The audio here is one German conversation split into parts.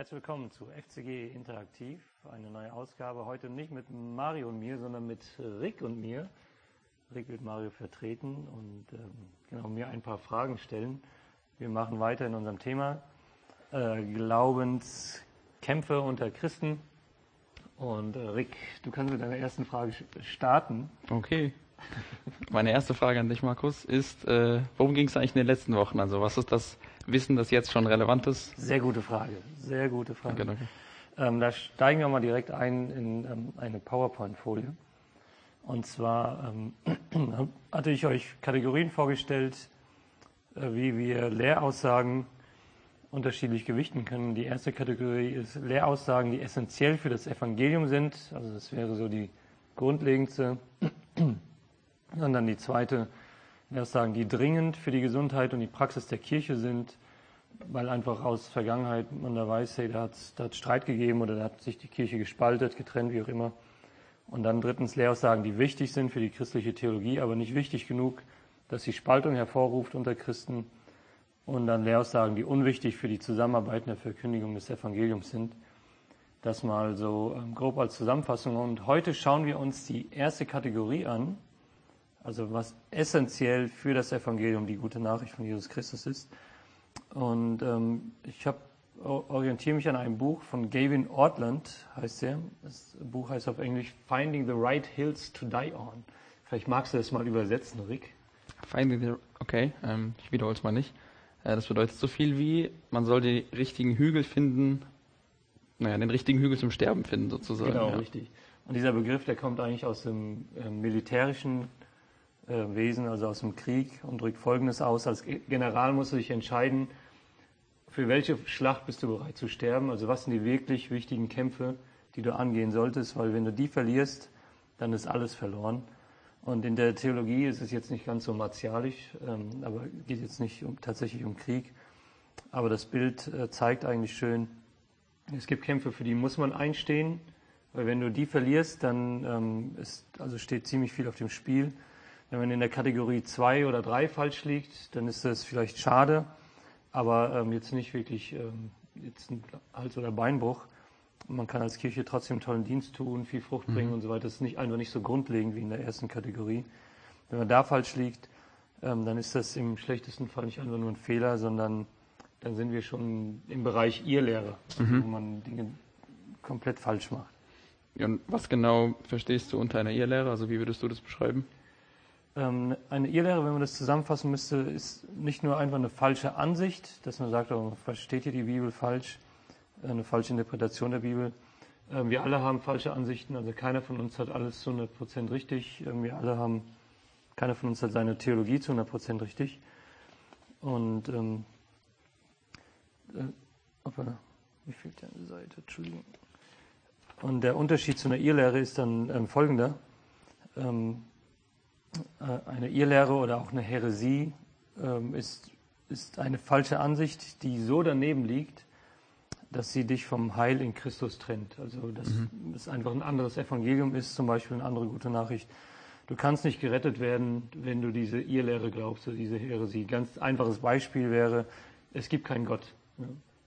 Herzlich willkommen zu FCG Interaktiv, eine neue Ausgabe. Heute nicht mit Mario und mir, sondern mit Rick und mir. Rick wird Mario vertreten und ähm, genau mir ein paar Fragen stellen. Wir machen weiter in unserem Thema äh, Glaubenskämpfe unter Christen. Und äh, Rick, du kannst mit deiner ersten Frage starten. Okay. Meine erste Frage an dich, Markus, ist, äh, worum ging es eigentlich in den letzten Wochen? Also was ist das Wissen, das jetzt schon relevant ist? Sehr gute Frage, sehr gute Frage. Danke, danke. Ähm, da steigen wir mal direkt ein in ähm, eine PowerPoint-Folie. Und zwar ähm, hatte ich euch Kategorien vorgestellt, äh, wie wir Lehraussagen unterschiedlich gewichten können. Die erste Kategorie ist Lehraussagen, die essentiell für das Evangelium sind. Also das wäre so die grundlegendste. Und dann die zweite Lehrsagen, die dringend für die Gesundheit und die Praxis der Kirche sind, weil einfach aus Vergangenheit man da weiß, hey, da hat es Streit gegeben oder da hat sich die Kirche gespaltet, getrennt, wie auch immer. Und dann drittens Lehraussagen, die wichtig sind für die christliche Theologie, aber nicht wichtig genug, dass sie Spaltung hervorruft unter Christen. Und dann Lehraussagen, die unwichtig für die Zusammenarbeit in der Verkündigung des Evangeliums sind. Das mal so ähm, grob als Zusammenfassung. Und heute schauen wir uns die erste Kategorie an, also was essentiell für das Evangelium die gute Nachricht von Jesus Christus ist. Und ähm, ich habe orientiere mich an einem Buch von Gavin Ortland, heißt er. Das Buch heißt auf Englisch Finding the Right Hills to Die On. Vielleicht magst du das mal übersetzen, Rick. Finding the, okay, ähm, ich wiederhole es mal nicht. Äh, das bedeutet so viel wie, man soll die richtigen Hügel finden, naja, den richtigen Hügel zum Sterben finden sozusagen. Genau, ja. richtig. Und dieser Begriff, der kommt eigentlich aus dem äh, militärischen Wesen, also aus dem Krieg und drückt Folgendes aus. Als General musst du dich entscheiden, für welche Schlacht bist du bereit zu sterben? Also was sind die wirklich wichtigen Kämpfe, die du angehen solltest? Weil wenn du die verlierst, dann ist alles verloren. Und in der Theologie ist es jetzt nicht ganz so martialisch, ähm, aber geht jetzt nicht um, tatsächlich um Krieg. Aber das Bild äh, zeigt eigentlich schön, es gibt Kämpfe, für die muss man einstehen, weil wenn du die verlierst, dann ähm, ist, also steht ziemlich viel auf dem Spiel. Wenn man in der Kategorie zwei oder drei falsch liegt, dann ist das vielleicht schade, aber ähm, jetzt nicht wirklich ähm, jetzt ein Hals- oder Beinbruch. Man kann als Kirche trotzdem tollen Dienst tun, viel Frucht bringen mhm. und so weiter. Das ist nicht einfach nicht so grundlegend wie in der ersten Kategorie. Wenn man da falsch liegt, ähm, dann ist das im schlechtesten Fall nicht einfach nur ein Fehler, sondern dann sind wir schon im Bereich Irrlehre, mhm. wo man Dinge komplett falsch macht. Und was genau verstehst du unter einer Irrlehre? Also wie würdest du das beschreiben? Ähm, eine Irrlehre, wenn man das zusammenfassen müsste, ist nicht nur einfach eine falsche Ansicht, dass man sagt, oh, versteht hier die Bibel falsch, eine falsche Interpretation der Bibel. Ähm, wir alle haben falsche Ansichten, also keiner von uns hat alles zu 100% richtig. Ähm, wir alle haben, keiner von uns hat seine Theologie zu 100% richtig. Und, ähm, äh, wie fehlt eine Seite? Entschuldigung. Und der Unterschied zu einer Irrlehre ist dann ähm, folgender. Ähm, äh, eine Irrlehre oder auch eine Häresie ähm, ist, ist eine falsche Ansicht, die so daneben liegt, dass sie dich vom Heil in Christus trennt. Also dass mhm. es einfach ein anderes Evangelium ist, zum Beispiel eine andere gute Nachricht. Du kannst nicht gerettet werden, wenn du diese Irrlehre glaubst oder diese Häresie. Ganz einfaches Beispiel wäre, es gibt keinen Gott.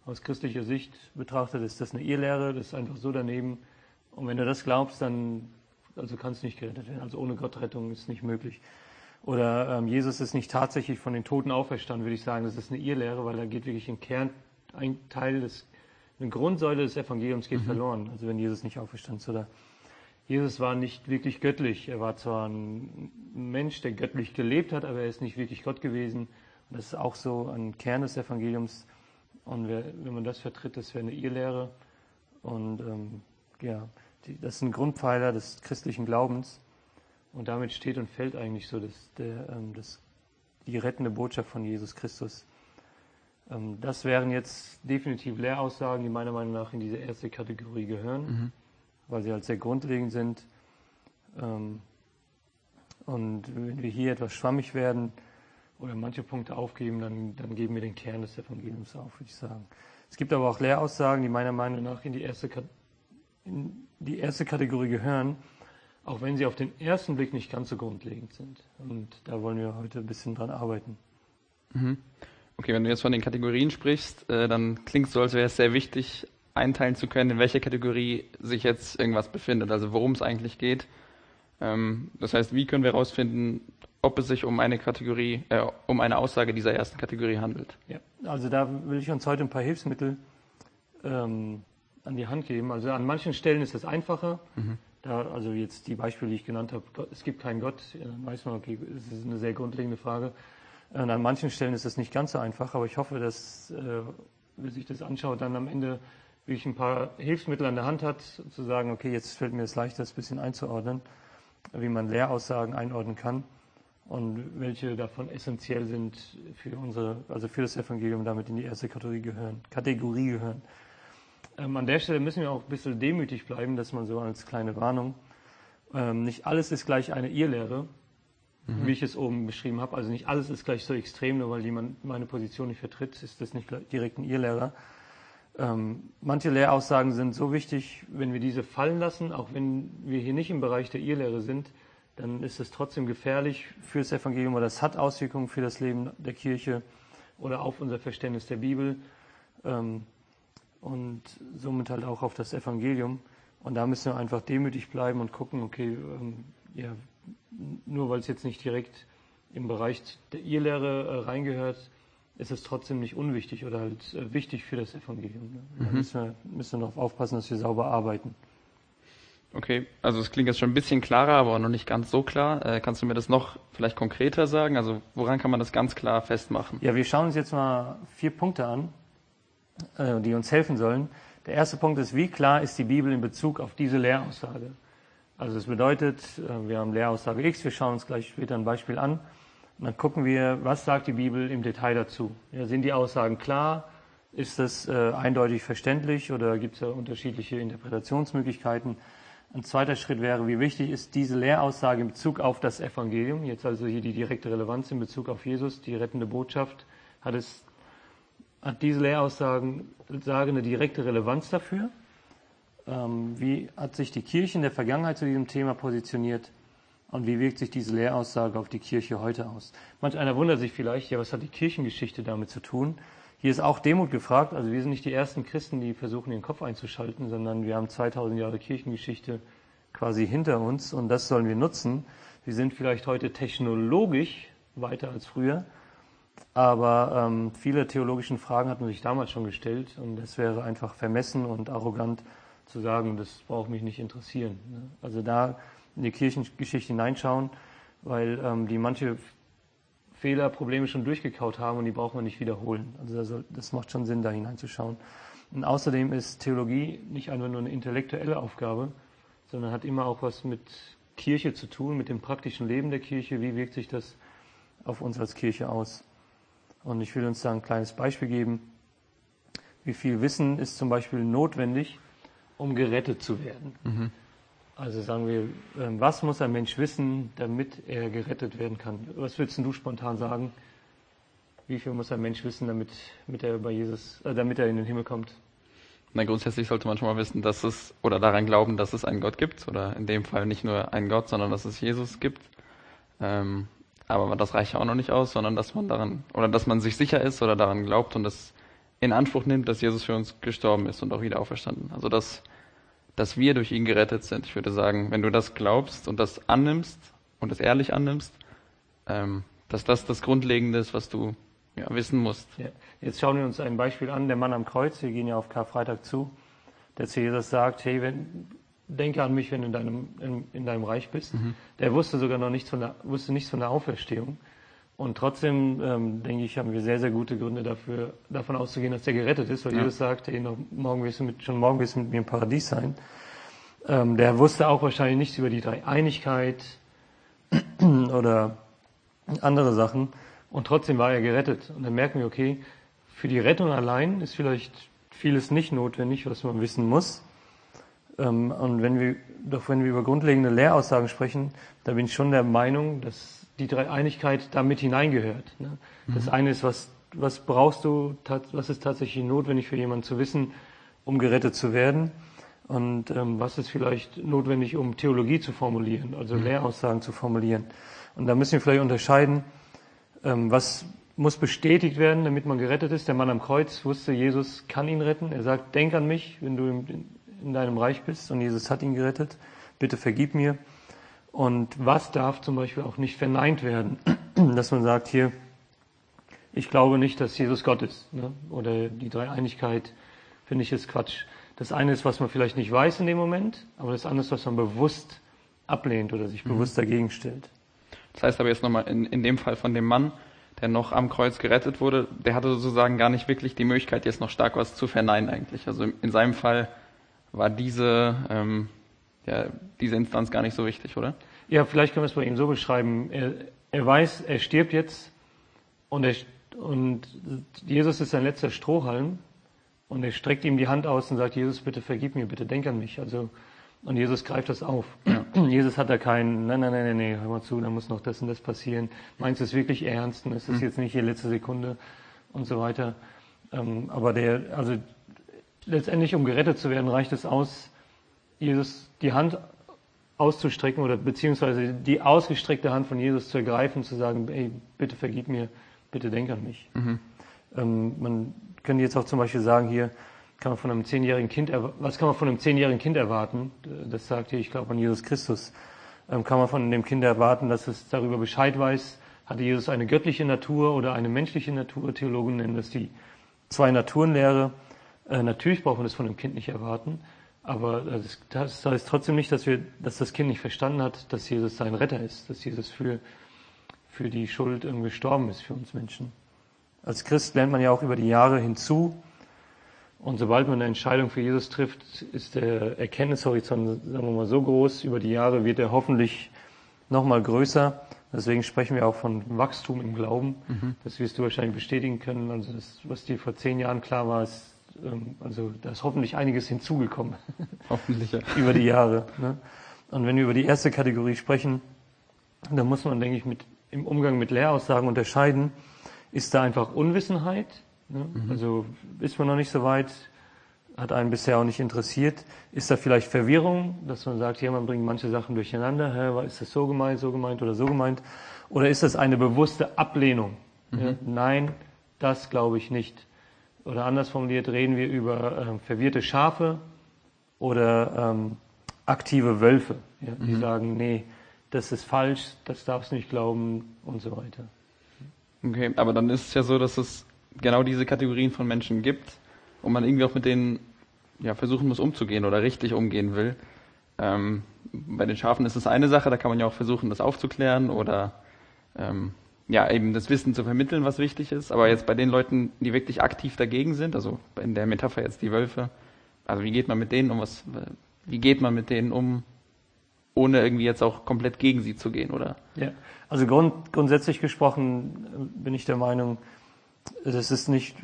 Aus christlicher Sicht betrachtet ist das eine Irrlehre, das ist einfach so daneben. Und wenn du das glaubst, dann also kann es nicht gerettet werden. Also ohne Gottrettung ist nicht möglich. Oder ähm, Jesus ist nicht tatsächlich von den Toten auferstanden, würde ich sagen. Das ist eine Irrlehre, weil da geht wirklich ein Kern, ein Teil des, eine Grundsäule des Evangeliums geht mhm. verloren. Also wenn Jesus nicht auferstanden ist. Oder Jesus war nicht wirklich göttlich. Er war zwar ein Mensch, der göttlich gelebt hat, aber er ist nicht wirklich Gott gewesen. Und das ist auch so ein Kern des Evangeliums. Und wer, wenn man das vertritt, das wäre eine Irrlehre. Und ähm, ja, das ist ein Grundpfeiler des christlichen Glaubens. Und damit steht und fällt eigentlich so das, der, ähm, das, die rettende Botschaft von Jesus Christus. Ähm, das wären jetzt definitiv Lehraussagen, die meiner Meinung nach in diese erste Kategorie gehören, mhm. weil sie halt sehr grundlegend sind. Ähm, und wenn wir hier etwas schwammig werden oder manche Punkte aufgeben, dann, dann geben wir den Kern des Evangeliums auf, würde ich sagen. Es gibt aber auch Lehraussagen, die meiner Meinung nach in die erste Kategorie in die erste Kategorie gehören, auch wenn sie auf den ersten Blick nicht ganz so grundlegend sind. Und da wollen wir heute ein bisschen dran arbeiten. Mhm. Okay, wenn du jetzt von den Kategorien sprichst, äh, dann klingt es so, als wäre es sehr wichtig, einteilen zu können, in welcher Kategorie sich jetzt irgendwas befindet, also worum es eigentlich geht. Ähm, das heißt, wie können wir herausfinden, ob es sich um eine Kategorie, äh, um eine Aussage dieser ersten Kategorie handelt? Ja, also da will ich uns heute ein paar Hilfsmittel ähm, an die Hand geben. Also an manchen Stellen ist es einfacher. Mhm. Da, also jetzt die Beispiele, die ich genannt habe, es gibt keinen Gott, weiß man, okay, es ist eine sehr grundlegende Frage. Und an manchen Stellen ist es nicht ganz so einfach, aber ich hoffe, dass, äh, wer sich das anschaut, dann am Ende wirklich ein paar Hilfsmittel an der Hand hat, zu sagen, okay, jetzt fällt mir es leichter, das ein bisschen einzuordnen, wie man Lehraussagen einordnen kann und welche davon essentiell sind für unsere, also für das Evangelium, damit in die erste Kategorie gehören. Kategorie gehören. Ähm, an der Stelle müssen wir auch ein bisschen demütig bleiben, dass man so als kleine Warnung, ähm, nicht alles ist gleich eine Irrlehre, mhm. wie ich es oben beschrieben habe. Also nicht alles ist gleich so extrem, nur weil jemand meine Position nicht vertritt, ist das nicht direkt ein Irrlehrer. Ähm, manche Lehraussagen sind so wichtig, wenn wir diese fallen lassen, auch wenn wir hier nicht im Bereich der Irrlehre sind, dann ist es trotzdem gefährlich für das Evangelium oder es hat Auswirkungen für das Leben der Kirche oder auf unser Verständnis der Bibel. Ähm, und somit halt auch auf das Evangelium. Und da müssen wir einfach demütig bleiben und gucken, okay, ähm, ja, nur weil es jetzt nicht direkt im Bereich der Irrlehre äh, reingehört, ist es trotzdem nicht unwichtig oder halt äh, wichtig für das Evangelium. Ne? Da mhm. müssen wir, müssen wir darauf aufpassen, dass wir sauber arbeiten. Okay, also es klingt jetzt schon ein bisschen klarer, aber noch nicht ganz so klar. Äh, kannst du mir das noch vielleicht konkreter sagen? Also woran kann man das ganz klar festmachen? Ja, wir schauen uns jetzt mal vier Punkte an, äh, die uns helfen sollen. Der erste Punkt ist, wie klar ist die Bibel in Bezug auf diese Lehraussage? Also das bedeutet, äh, wir haben Lehraussage X, wir schauen uns gleich später ein Beispiel an. Und dann gucken wir, was sagt die Bibel im Detail dazu? Ja, sind die Aussagen klar? Ist das äh, eindeutig verständlich oder gibt es da unterschiedliche Interpretationsmöglichkeiten? Ein zweiter Schritt wäre, wie wichtig ist diese Lehraussage in Bezug auf das Evangelium? Jetzt also hier die direkte Relevanz in Bezug auf Jesus, die rettende Botschaft. Hat es hat diese Lehraussagen Sage eine direkte Relevanz dafür? Ähm, wie hat sich die Kirche in der Vergangenheit zu diesem Thema positioniert? Und wie wirkt sich diese Lehraussage auf die Kirche heute aus? Manch einer wundert sich vielleicht, ja, was hat die Kirchengeschichte damit zu tun? Hier ist auch Demut gefragt. Also wir sind nicht die ersten Christen, die versuchen, den Kopf einzuschalten, sondern wir haben 2000 Jahre Kirchengeschichte quasi hinter uns und das sollen wir nutzen. Wir sind vielleicht heute technologisch weiter als früher, aber ähm, viele theologischen Fragen hat man sich damals schon gestellt und es wäre einfach vermessen und arrogant zu sagen, das braucht mich nicht interessieren. Ne? Also da in die Kirchengeschichte hineinschauen, weil ähm, die manche Fehler, Probleme schon durchgekaut haben und die brauchen wir nicht wiederholen. Also das, das macht schon Sinn, da hineinzuschauen. Und außerdem ist Theologie nicht einfach nur eine intellektuelle Aufgabe, sondern hat immer auch was mit Kirche zu tun, mit dem praktischen Leben der Kirche. Wie wirkt sich das auf uns als Kirche aus? Und ich will uns da ein kleines Beispiel geben. Wie viel Wissen ist zum Beispiel notwendig, um gerettet zu werden? Mhm. Also sagen wir, ähm, was muss ein Mensch wissen, damit er gerettet werden kann? Was würdest du spontan sagen? Wie viel muss ein Mensch wissen, damit, damit er bei Jesus, äh, damit er in den Himmel kommt? Na, grundsätzlich sollte man schon mal wissen, dass es, oder daran glauben, dass es einen Gott gibt, oder in dem Fall nicht nur einen Gott, sondern dass es Jesus gibt. Ähm, aber das reicht ja auch noch nicht aus, sondern dass man daran, oder dass man sich sicher ist oder daran glaubt und das in Anspruch nimmt, dass Jesus für uns gestorben ist und auch wieder auferstanden. Also dass, dass wir durch ihn gerettet sind. Ich würde sagen, wenn du das glaubst und das annimmst und das ehrlich annimmst, ähm, dass das das Grundlegende ist, was du ja, wissen musst. Ja. Jetzt schauen wir uns ein Beispiel an, der Mann am Kreuz. Wir gehen ja auf Karfreitag zu, der zu Jesus sagt, hey, wenn, denke an mich, wenn du in deinem, in, in deinem Reich bist. Mhm. Der wusste sogar noch nichts von der, wusste nichts von der Auferstehung. Und trotzdem, ähm, denke ich, haben wir sehr, sehr gute Gründe dafür, davon auszugehen, dass der gerettet ist, weil ja. Jesus sagt, hey, noch, morgen wirst du mit, schon morgen wirst du mit mir im Paradies sein. Ähm, der wusste auch wahrscheinlich nichts über die Dreieinigkeit oder andere Sachen. Und trotzdem war er gerettet. Und dann merken wir, okay, für die Rettung allein ist vielleicht vieles nicht notwendig, was man wissen muss. Ähm, und wenn wir, doch wenn wir über grundlegende Lehraussagen sprechen, da bin ich schon der Meinung, dass die Dreieinigkeit da mit hineingehört. Ne? Mhm. Das eine ist, was, was brauchst du, was ist tatsächlich notwendig für jemanden zu wissen, um gerettet zu werden? Und ähm, was ist vielleicht notwendig, um Theologie zu formulieren, also mhm. Lehraussagen zu formulieren? Und da müssen wir vielleicht unterscheiden, ähm, was muss bestätigt werden, damit man gerettet ist. Der Mann am Kreuz wusste, Jesus kann ihn retten. Er sagt, denk an mich, wenn du in, in deinem Reich bist. Und Jesus hat ihn gerettet. Bitte vergib mir. Und was darf zum Beispiel auch nicht verneint werden? Dass man sagt, hier, ich glaube nicht, dass Jesus Gott ist. Ne? Oder die Dreieinigkeit finde ich ist Quatsch. Das eine ist, was man vielleicht nicht weiß in dem Moment, aber das andere ist, was man bewusst ablehnt oder sich mhm. bewusst dagegen stellt. Das heißt aber jetzt nochmal in, in dem Fall von dem Mann, der noch am Kreuz gerettet wurde, der hatte sozusagen gar nicht wirklich die Möglichkeit, jetzt noch stark was zu verneinen eigentlich. Also in seinem Fall war diese, ähm, ja, diese Instanz gar nicht so wichtig, oder? Ja, vielleicht können wir es bei ihm so beschreiben. Er, er weiß, er stirbt jetzt und, er, und Jesus ist sein letzter Strohhalm und er streckt ihm die Hand aus und sagt, Jesus, bitte vergib mir, bitte denk an mich. Also und Jesus greift das auf. Ja. Jesus hat da keinen, nein, nein, nein, nein, hör mal zu, da muss noch das und das passieren. Meinst du es wirklich ernst? Und es ist mhm. jetzt nicht die letzte Sekunde und so weiter. Ähm, aber der, also letztendlich, um gerettet zu werden, reicht es aus, Jesus die Hand auszustrecken oder beziehungsweise die ausgestreckte Hand von Jesus zu ergreifen, zu sagen, ey, bitte vergib mir, bitte denk an mich. Mhm. Ähm, man könnte jetzt auch zum Beispiel sagen hier, kann man von einem zehnjährigen Kind, was kann man von einem zehnjährigen Kind erwarten? Das sagt hier, ich glaube an Jesus Christus. Ähm, kann man von dem Kind erwarten, dass es darüber Bescheid weiß? Hatte Jesus eine göttliche Natur oder eine menschliche Natur? Theologen nennen das die zwei Naturenlehre. Äh, natürlich braucht man das von dem Kind nicht erwarten. Aber das heißt trotzdem nicht, dass wir, dass das Kind nicht verstanden hat, dass Jesus sein Retter ist, dass Jesus für, für die Schuld irgendwie gestorben ist für uns Menschen. Als Christ lernt man ja auch über die Jahre hinzu, und sobald man eine Entscheidung für Jesus trifft, ist der Erkenntnishorizont, sagen wir mal, so groß. Über die Jahre wird er hoffentlich nochmal größer. Deswegen sprechen wir auch von Wachstum im Glauben. Mhm. Das wirst du wahrscheinlich bestätigen können. Also das, was dir vor zehn Jahren klar war, ist, also da ist hoffentlich einiges hinzugekommen. Hoffentlich, ja. über die Jahre. Ne? Und wenn wir über die erste Kategorie sprechen, dann muss man, denke ich, mit, im Umgang mit Lehraussagen unterscheiden. Ist da einfach Unwissenheit? Ne? Mhm. Also ist man noch nicht so weit, hat einen bisher auch nicht interessiert. Ist da vielleicht Verwirrung, dass man sagt, ja, man bringt manche Sachen durcheinander, hä, ist das so gemeint, so gemeint oder so gemeint? Oder ist das eine bewusste Ablehnung? Mhm. Ja, nein, das glaube ich nicht. Oder anders formuliert, reden wir über äh, verwirrte Schafe oder ähm, aktive Wölfe, ja, die mhm. sagen, nee, das ist falsch, das darfst du nicht glauben und so weiter. Okay, aber dann ist es ja so, dass es genau diese Kategorien von Menschen gibt und man irgendwie auch mit denen ja, versuchen muss umzugehen oder richtig umgehen will. Ähm, bei den Schafen ist es eine Sache, da kann man ja auch versuchen, das aufzuklären oder ähm, ja, eben das Wissen zu vermitteln, was wichtig ist. Aber jetzt bei den Leuten, die wirklich aktiv dagegen sind, also in der Metapher jetzt die Wölfe, also wie geht man mit denen um, was, wie geht man mit denen um, ohne irgendwie jetzt auch komplett gegen sie zu gehen, oder? Ja, also grund, grundsätzlich gesprochen äh, bin ich der Meinung, das ist nicht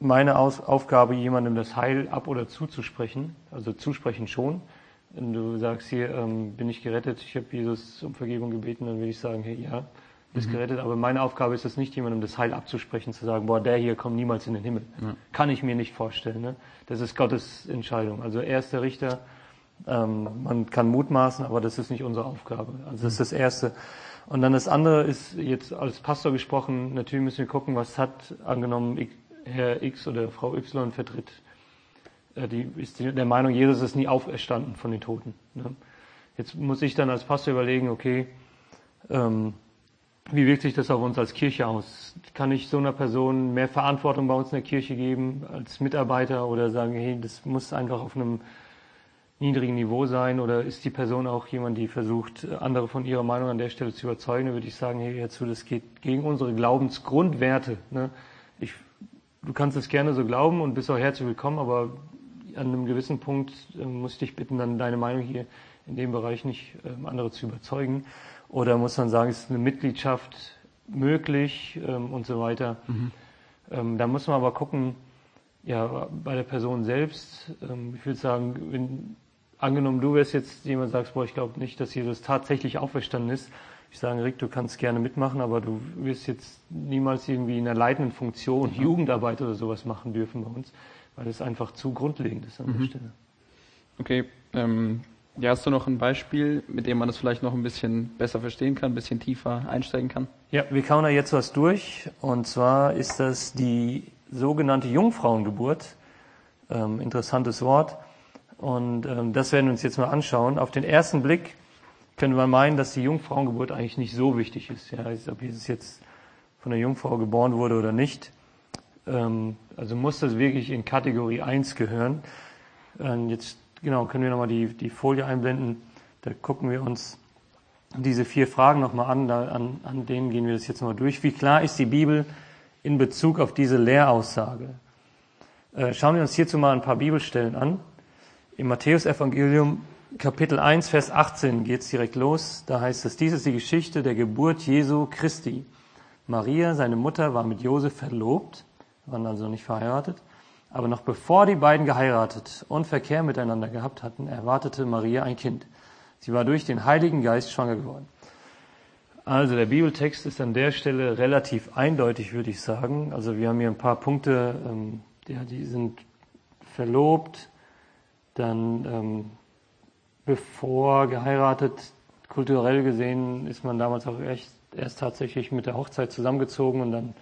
meine Aus Aufgabe, jemandem das Heil ab oder zuzusprechen. Also zusprechen schon. Wenn du sagst, hier ähm, bin ich gerettet, ich habe Jesus um Vergebung gebeten, dann würde ich sagen, hey, ja, bist mhm. gerettet. Aber meine Aufgabe ist es nicht, jemandem das Heil abzusprechen, zu sagen, boah, der hier kommt niemals in den Himmel. Ja. Kann ich mir nicht vorstellen. Ne? Das ist Gottes Entscheidung. Also er ist der Richter. Ähm, man kann mutmaßen, aber das ist nicht unsere Aufgabe. Also das ist das Erste. Und dann das andere ist jetzt als Pastor gesprochen, natürlich müssen wir gucken, was hat angenommen Herr X oder Frau Y vertritt. Äh, die ist der Meinung, Jesus ist nie auferstanden von den Toten. Ne? Jetzt muss ich dann als Pastor überlegen, okay, ähm, wie wirkt sich das auf uns als Kirche aus? Kann ich so einer Person mehr Verantwortung bei uns in der Kirche geben als Mitarbeiter oder sagen, hey, das muss einfach auf einem niedrigen Niveau sein oder ist die Person auch jemand, die versucht, andere von ihrer Meinung an der Stelle zu überzeugen, dann würde ich sagen, hey, hör zu, das geht gegen unsere Glaubensgrundwerte. Ne? Ich, du kannst es gerne so glauben und bist auch herzlich willkommen, aber an einem gewissen Punkt äh, muss ich dich bitten, dann deine Meinung hier in dem Bereich nicht äh, andere zu überzeugen. Oder muss man sagen, ist eine Mitgliedschaft möglich ähm, und so weiter. Mhm. Ähm, da muss man aber gucken, ja, bei der Person selbst, ähm, ich würde sagen, wenn angenommen, du wärst jetzt jemand, sagst, boah, ich glaube nicht, dass Jesus tatsächlich auferstanden ist. Ich sage, Rick, du kannst gerne mitmachen, aber du wirst jetzt niemals irgendwie in einer leitenden Funktion mhm. Jugendarbeit oder sowas machen dürfen bei uns, weil es einfach zu grundlegend ist an mhm. der Stelle. Okay, ähm, Ja, hast du noch ein Beispiel, mit dem man das vielleicht noch ein bisschen besser verstehen kann, ein bisschen tiefer einsteigen kann? Ja, wir kauen da jetzt was durch. Und zwar ist das die sogenannte Jungfrauengeburt. Ähm, interessantes Wort. Und ähm, das werden wir uns jetzt mal anschauen. Auf den ersten Blick könnte man meinen, dass die Jungfrauengeburt eigentlich nicht so wichtig ist. Ja, ob Jesus jetzt von der Jungfrau geboren wurde oder nicht. Ähm, also muss das wirklich in Kategorie 1 gehören. Ähm, jetzt genau können wir nochmal die, die Folie einblenden. Da gucken wir uns diese vier Fragen nochmal an, da, an. An denen gehen wir das jetzt mal durch. Wie klar ist die Bibel in Bezug auf diese Lehraussage? Äh, schauen wir uns hierzu mal ein paar Bibelstellen an. Im Matthäusevangelium Kapitel 1, Vers 18 geht's direkt los. Da heißt es, dies ist die Geschichte der Geburt Jesu Christi. Maria, seine Mutter, war mit Josef verlobt, waren also nicht verheiratet. Aber noch bevor die beiden geheiratet und Verkehr miteinander gehabt hatten, erwartete Maria ein Kind. Sie war durch den Heiligen Geist schwanger geworden. Also der Bibeltext ist an der Stelle relativ eindeutig, würde ich sagen. Also wir haben hier ein paar Punkte, ähm, ja, die sind verlobt, dann ähm, bevor geheiratet, kulturell gesehen ist man damals auch echt erst tatsächlich mit der Hochzeit zusammengezogen und dann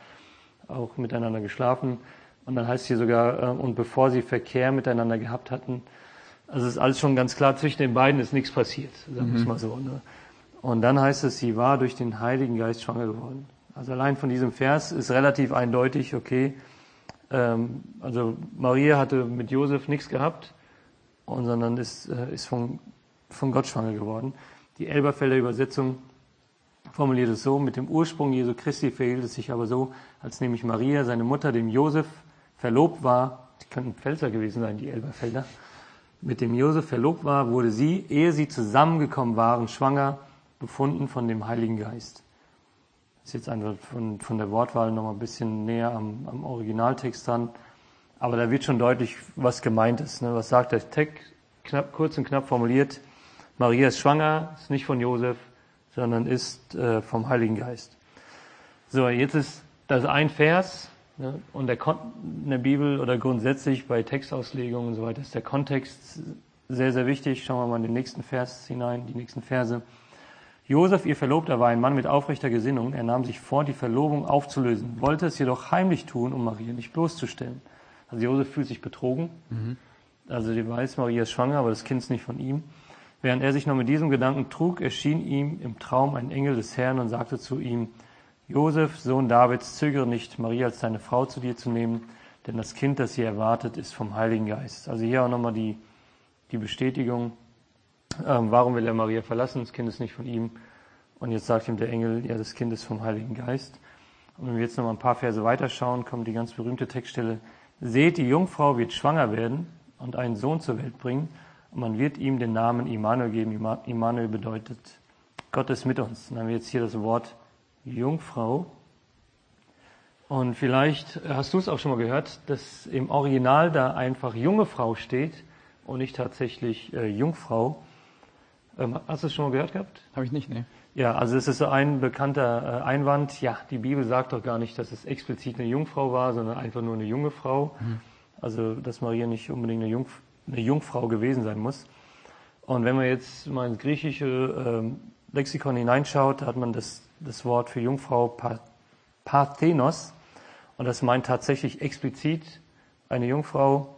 auch miteinander geschlafen. Und dann heißt hier sogar, äh, und bevor sie Verkehr miteinander gehabt hatten, also ist alles schon ganz klar, zwischen den beiden ist nichts passiert, sagen wir es mhm. mal so. Ne? Und dann heißt es, sie war durch den Heiligen Geist schwanger geworden. Also allein von diesem Vers ist relativ eindeutig, okay, ähm, also Maria hatte mit Josef nichts gehabt, und sondern ist, äh, ist von, von Gott schwanger geworden. Die Elberfelder Übersetzung formuliert es so, mit dem Ursprung Jesu Christi verhielt es sich aber so, als nämlich Maria, seine Mutter, dem Josef verlobt war, die könnten Pfälzer gewesen sein, die Elberfelder, mit dem Josef verlobt war, wurde sie, ehe sie zusammengekommen waren, schwanger, befunden von dem Heiligen Geist. Das ist jetzt einfach von, von der Wortwahl noch mal ein bisschen näher am, am Originaltext dran. Aber da wird schon deutlich, was gemeint ist. Ne? Was sagt der Text? Knapp, kurz und knapp formuliert. Maria ist schwanger, ist nicht von Josef, sondern ist äh, vom Heiligen Geist. So, jetzt ist das ein Vers, ne, und der Kon in der Bibel oder grundsätzlich bei Textauslegungen und so weiter ist der Kontext sehr, sehr wichtig. Schauen wir mal in den nächsten Vers hinein, die nächsten Verse. Josef, ihr Verlobter, war ein Mann mit aufrechter Gesinnung. Er nahm sich vor, die Verlobung aufzulösen, wollte es jedoch heimlich tun, um Maria nicht bloßzustellen. Also Josef fühlt sich betrogen. Mhm. Also die weiß, Maria ist schwanger, aber das Kind ist nicht von ihm. Während er sich noch mit diesem Gedanken trug, erschien ihm im Traum ein Engel des Herrn und sagte zu ihm, Josef, Sohn Davids, zögere nicht, Maria als deine Frau zu dir zu nehmen, denn das Kind, das sie erwartet, ist vom Heiligen Geist. Also hier auch nochmal die, die Bestätigung, ähm, warum will er Maria verlassen? Das Kind ist nicht von ihm. Und jetzt sagt ihm der Engel, ja, das Kind ist vom Heiligen Geist. Und wenn wir jetzt nochmal ein paar Verse weiterschauen, kommt die ganz berühmte Textstelle, seht, die Jungfrau wird schwanger werden und einen Sohn zur Welt bringen und man wird ihm den Namen Immanuel geben. Immanuel bedeutet, Gott ist mit uns. Dann haben wir jetzt hier das Wort Jungfrau. Und vielleicht hast du es auch schon mal gehört, dass im Original da einfach junge Frau steht und nicht tatsächlich äh, Jungfrau. Ähm, hast du es schon mal gehört gehabt? Habe ich nicht, ne. Ja, also es ist so ein bekannter äh, Einwand. Ja, die Bibel sagt doch gar nicht, dass es explizit eine Jungfrau war, sondern einfach nur eine junge Frau. Mhm. Also, dass Maria nicht unbedingt eine Jungfrau eine Jungfrau gewesen sein muss. Und wenn man jetzt mal ins griechische ähm, Lexikon hineinschaut, hat man das, das Wort für Jungfrau Parthenos. Und das meint tatsächlich explizit eine Jungfrau.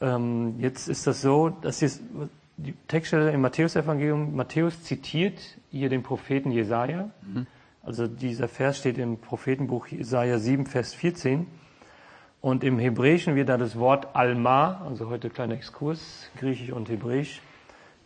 Ähm, jetzt ist das so, dass die Textstelle im Matthäus-Evangelium, Matthäus zitiert hier den Propheten Jesaja. Mhm. Also dieser Vers steht im Prophetenbuch Jesaja 7, Vers 14. Und im Hebräischen wird da das Wort Alma, also heute kleiner Exkurs, Griechisch und Hebräisch,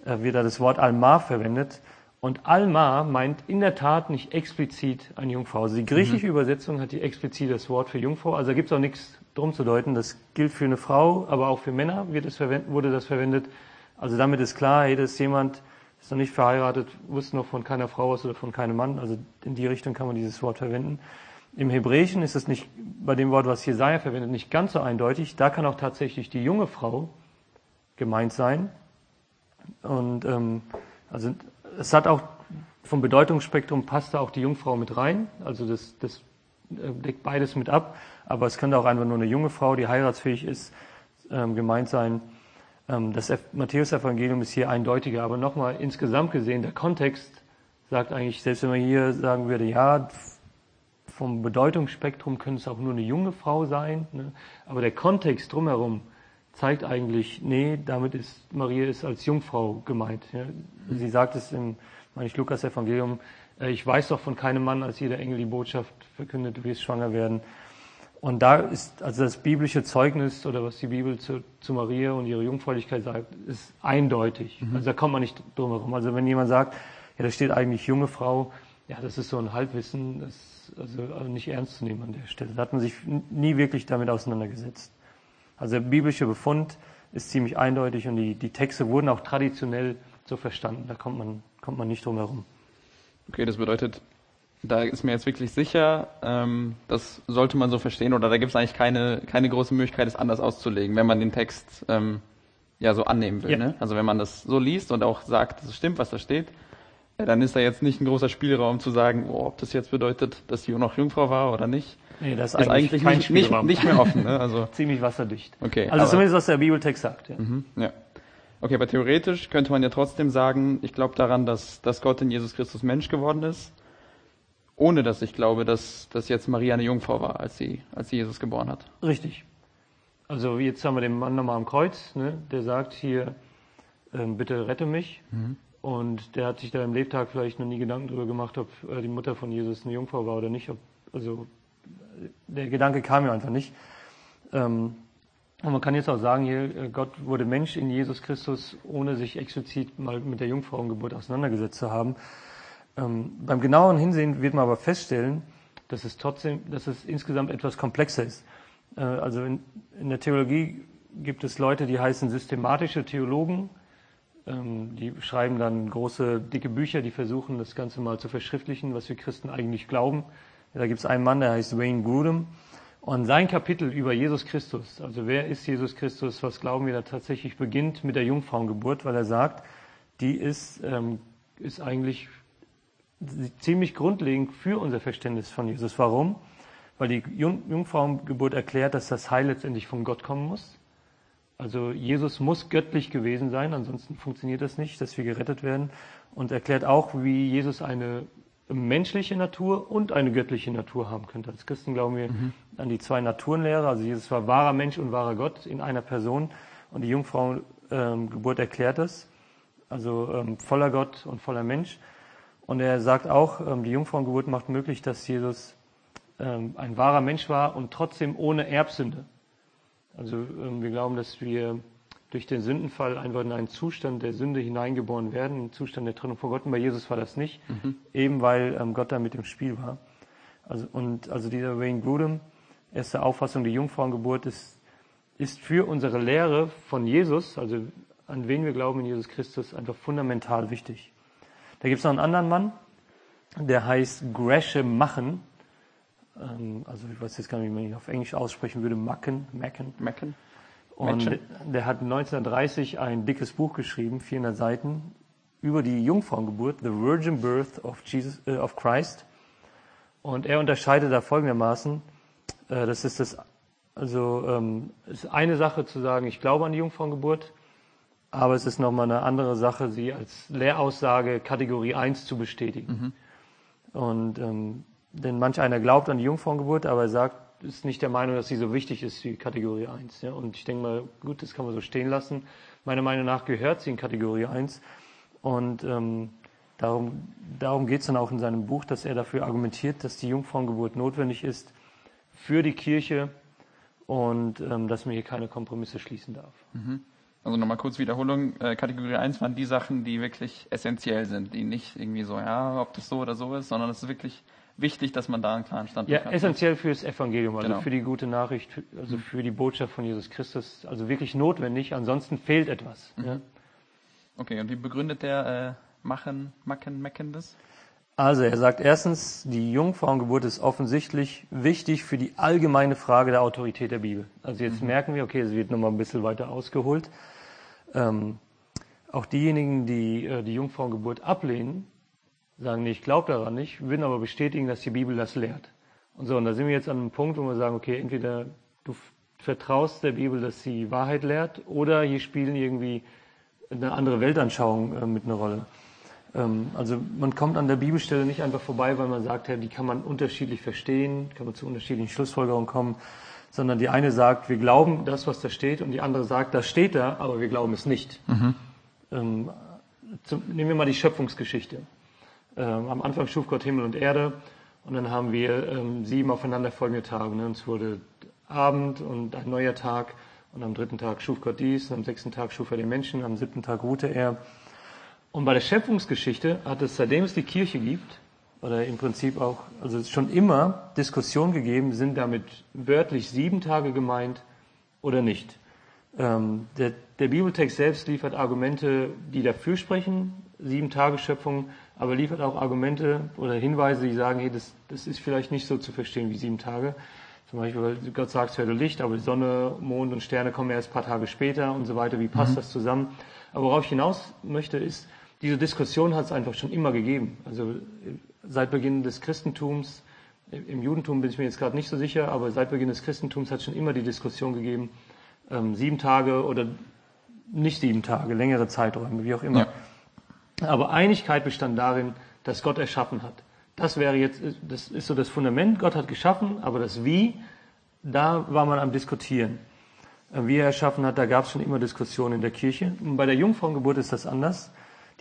äh, wird da das Wort Alma verwendet. Und Alma meint in der Tat nicht explizit eine Jungfrau. Also die griechische mhm. Übersetzung hat die explizit das Wort für Jungfrau. Also da gibt es auch nichts drum zu deuten. Das gilt für eine Frau, aber auch für Männer wird es wurde das verwendet. Also damit ist klar, hey, das ist jemand, ist noch nicht verheiratet, wusste noch von keiner Frau aus oder von keinem Mann. Also in die Richtung kann man dieses Wort verwenden. Im Hebräischen ist es nicht, bei dem Wort, was Jesaja verwendet, nicht ganz so eindeutig. Da kann auch tatsächlich die junge Frau gemeint sein. Und ähm, also es hat auch vom Bedeutungsspektrum passt da auch die Jungfrau mit rein. Also das, das äh, deckt beides mit ab. Aber es könnte auch einfach nur eine junge Frau, die heiratsfähig ist, ähm, gemeint sein. Ähm, das Matthäus-Evangelium ist hier eindeutiger, aber nochmal insgesamt gesehen, der Kontext sagt eigentlich, selbst wenn man hier sagen würde, ja, vom Bedeutungsspektrum könnte es auch nur eine junge Frau sein, ne? aber der Kontext drumherum zeigt eigentlich, nee, damit ist Maria ist als Jungfrau gemeint. Ja? Sie sagt es im, meine ich, Lukas-Evangelium, äh, ich weiß doch von keinem Mann, als jeder Engel die Botschaft verkündet, du wirst schwanger werden. Und da ist also das biblische Zeugnis oder was die Bibel zu, zu Maria und ihre Jungfräulichkeit sagt, ist eindeutig. Mhm. Also da kommt man nicht drum herum. Also wenn jemand sagt, ja, da steht eigentlich junge Frau, ja, das ist so ein Halbwissen, das ist also nicht ernst zu nehmen an der Stelle. Da hat man sich nie wirklich damit auseinandergesetzt. Also der biblische Befund ist ziemlich eindeutig und die, die Texte wurden auch traditionell so verstanden. Da kommt man, kommt man nicht drum herum. Okay, das bedeutet, da ist mir jetzt wirklich sicher, ähm, das sollte man so verstehen oder da gibt es eigentlich keine, keine große Möglichkeit, es anders auszulegen, wenn man den Text ähm, ja so annehmen will. Ja. Ne? Also wenn man das so liest und auch sagt, es stimmt, was da steht, dann ist da jetzt nicht ein großer Spielraum zu sagen, oh, ob das jetzt bedeutet, dass die noch Jungfrau war oder nicht. Nee, das ist, ist eigentlich, eigentlich nicht, nicht, nicht, mehr offen. Ne? Also Ziemlich wasserdicht. Okay, also zumindest was der Bibeltext sagt. Ja. Mhm, ja. Okay, aber theoretisch könnte man ja trotzdem sagen, ich glaube daran, dass, dass Gott in Jesus Christus Mensch geworden ist ohne dass ich glaube, dass, dass jetzt Maria eine Jungfrau war, als sie, als sie Jesus geboren hat. Richtig. Also jetzt haben wir den Mann nochmal am Kreuz, ne? der sagt hier, ähm, bitte rette mich. Mhm. Und der hat sich da im Lebtag vielleicht noch nie Gedanken darüber gemacht, ob äh, die Mutter von Jesus eine Jungfrau war oder nicht. Ob, also der Gedanke kam mir einfach nicht. Ähm, und man kann jetzt auch sagen, hier, äh, Gott wurde Mensch in Jesus Christus, ohne sich explizit mal mit der Jungfrauengeburt auseinandergesetzt zu haben. Ähm, beim genaueren Hinsehen wird man aber feststellen, dass es trotzdem, dass es insgesamt etwas komplexer ist. Äh, also in, in, der Theologie gibt es Leute, die heißen systematische Theologen. Ähm, die schreiben dann große, dicke Bücher, die versuchen, das Ganze mal zu verschriftlichen, was wir Christen eigentlich glauben. Da gibt es einen Mann, der heißt Wayne Grudem. Und sein Kapitel über Jesus Christus, also wer ist Jesus Christus, was glauben wir da tatsächlich, beginnt mit der Jungfrauengeburt, weil er sagt, die ist, ähm, ist eigentlich ziemlich grundlegend für unser Verständnis von Jesus. Warum? Weil die Jungfrauengeburt erklärt, dass das Heil letztendlich von Gott kommen muss. Also Jesus muss göttlich gewesen sein, ansonsten funktioniert das nicht, dass wir gerettet werden. Und erklärt auch, wie Jesus eine menschliche Natur und eine göttliche Natur haben könnte. Als Christen glauben wir mhm. an die zwei Naturenlehre. Also Jesus war wahrer Mensch und wahrer Gott in einer Person. Und die Jungfrauengeburt erklärt das. Also ähm, voller Gott und voller Mensch. Und er sagt auch, ähm, die Jungfrauengeburt macht möglich, dass Jesus ähm, ein wahrer Mensch war und trotzdem ohne Erbsünde. Also ähm, wir glauben, dass wir durch den Sündenfall einfach in einen Zustand der Sünde hineingeboren werden, einen Zustand der Trennung von Gott. Und bei Jesus war das nicht, mhm. eben weil Gott da mit im Spiel war. Also, und also dieser Wayne Grudem, erste Auffassung, die Jungfrauengeburt ist, ist für unsere Lehre von Jesus, also an wen wir glauben in Jesus Christus, einfach fundamental wichtig. Da gibt es noch einen anderen Mann, der heißt Gresham Machen. Ähm, also ich weiß jetzt gar nicht, wie man ihn auf Englisch aussprechen würde. Machen, Machen. Machen. Und der hat 1930 ein dickes Buch geschrieben, 400 Seiten, über die Jungfrauengeburt, The Virgin Birth of, Jesus, äh, of Christ. Und er unterscheidet da folgendermaßen, äh, das ist das, also ähm, ist eine Sache zu sagen, ich glaube an die Jungfrauengeburt, aber es ist nochmal eine andere Sache, sie als Lehraussage Kategorie 1 zu bestätigen. Mhm. Und ähm, denn manch einer glaubt an die Jungfrauengeburt, aber er sagt, ist nicht der Meinung, dass sie so wichtig ist wie Kategorie 1. Ja? Und ich denke mal, gut, das kann man so stehen lassen. Meiner Meinung nach gehört sie in Kategorie 1. Und ähm, darum, darum geht es dann auch in seinem Buch, dass er dafür argumentiert, dass die Jungfrauengeburt notwendig ist für die Kirche und ähm, dass man hier keine Kompromisse schließen darf. Mhm. Also nochmal kurz Wiederholung. Äh, Kategorie 1 waren die Sachen, die wirklich essentiell sind, die nicht irgendwie so, ja, ob das so oder so ist, sondern es ist wirklich wichtig, dass man da einen klaren Standpunkt ja, hat. essentiell fürs Evangelium, also genau. für die gute Nachricht, also für die Botschaft von Jesus Christus, also wirklich notwendig, ansonsten fehlt etwas. Mhm. Ja. Okay, und wie begründet der äh, Machen, Macken, Mecken das? Also er sagt erstens, die Jungfrauengeburt ist offensichtlich wichtig für die allgemeine Frage der Autorität der Bibel. Also jetzt mhm. merken wir, okay, es wird nochmal ein bisschen weiter ausgeholt. Ähm, auch diejenigen, die äh, die Jungfrauengeburt ablehnen, sagen, nee, ich glaube daran nicht, würden aber bestätigen, dass die Bibel das lehrt. Und so, und da sind wir jetzt an einem Punkt, wo wir sagen, okay, entweder du vertraust der Bibel, dass sie Wahrheit lehrt, oder hier spielen irgendwie eine andere Weltanschauung äh, mit einer Rolle. Ähm, also man kommt an der Bibelstelle nicht einfach vorbei, weil man sagt, ja, die kann man unterschiedlich verstehen, kann man zu unterschiedlichen Schlussfolgerungen kommen, sondern die eine sagt, wir glauben das, was da steht, und die andere sagt, das steht da, aber wir glauben es nicht. Mhm. Ähm, zum, nehmen wir mal die Schöpfungsgeschichte. Ähm, am Anfang schuf Gott Himmel und Erde und dann haben wir ähm, sieben aufeinanderfolgende Tage. Ne? Und es wurde Abend und ein neuer Tag und am dritten Tag schuf Gott dies, und am sechsten Tag schuf er den Menschen, am siebten Tag ruhte er. Und bei der Schöpfungsgeschichte hat es, seitdem es die Kirche gibt, oder im Prinzip auch, also schon immer Diskussionen gegeben, sind damit wörtlich sieben Tage gemeint oder nicht. Ähm, der, der Bibeltext selbst liefert Argumente, die dafür sprechen, sieben Tage Schöpfung, aber liefert auch Argumente oder Hinweise, die sagen, hey, das, das ist vielleicht nicht so zu verstehen wie sieben Tage. Zum Beispiel, weil Gott sagt, es werde Licht, aber die Sonne, Mond und Sterne kommen erst ein paar Tage später und so weiter. Wie passt mhm. das zusammen? Aber worauf ich hinaus möchte, ist, diese Diskussion hat es einfach schon immer gegeben. Also seit Beginn des Christentums, im Judentum bin ich mir jetzt gerade nicht so sicher, aber seit Beginn des Christentums hat es schon immer die Diskussion gegeben, ähm, sieben Tage oder nicht sieben Tage, längere Zeiträume, wie auch immer. Ja. Aber Einigkeit bestand darin, dass Gott erschaffen hat. Das wäre jetzt, das ist so das Fundament. Gott hat geschaffen, aber das Wie, da war man am Diskutieren. Äh, wie er erschaffen hat, da gab es schon immer Diskussionen in der Kirche. Und bei der Jungfrauengeburt ist das anders.